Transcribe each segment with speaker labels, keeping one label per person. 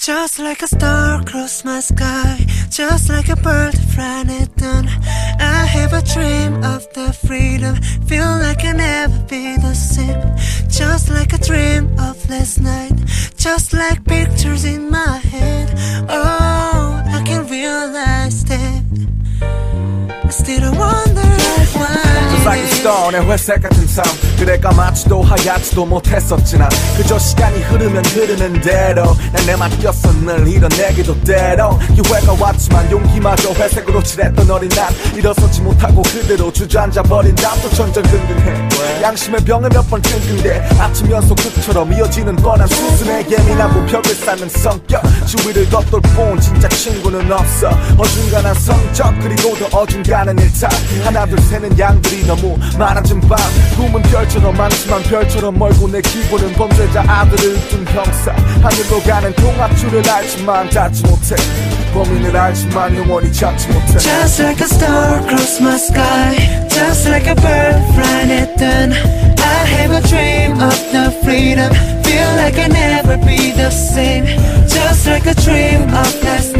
Speaker 1: Just like a star across my sky, just like a bird flying it down. I have a dream of the freedom, feel like I never be the same. Just like a dream of last night, just like pictures in my
Speaker 2: 내 회색 같은 삶. 그래 까맣지도 하얗지도 못했었지 난 그저 시간이 흐르면 흐르는 대로 난내 맡겼어 늘 이뤄내기도 때로. 기회가 왔지만 용기마저 회색으로 칠했던 어린 난 일어서지 못하고 그대로 주저앉아 버린 나도 전전긍긍해. 양심의 병에 몇 번 끙끙대. 아침 연속극처럼 이어지는 뻔한 수순에 예민하고 벽을 쌓는 성격. 주위를 겉돌 본 진짜 친구는 없어. 어중간한 성적 그리고 더 어중간한 일탈. 하나 둘 세는 양들이 너무 많아진 밤 꿈은 별처럼 많지만 별처럼 멀고 내 기분은 범죄자 아들을 둔 형사 하늘로 가는 통합줄을 알지만 닿지 못해 범인을 알지만 영원히 잡지 못해
Speaker 1: Just like a star across my sky, just like a bird flying at dawn. I have a dream of the freedom, feel like I never be the same. Just like a dream of last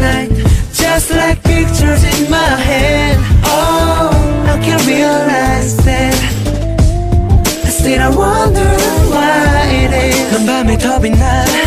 Speaker 1: Still I wonder why it is. 넌 밤에 더 빛나.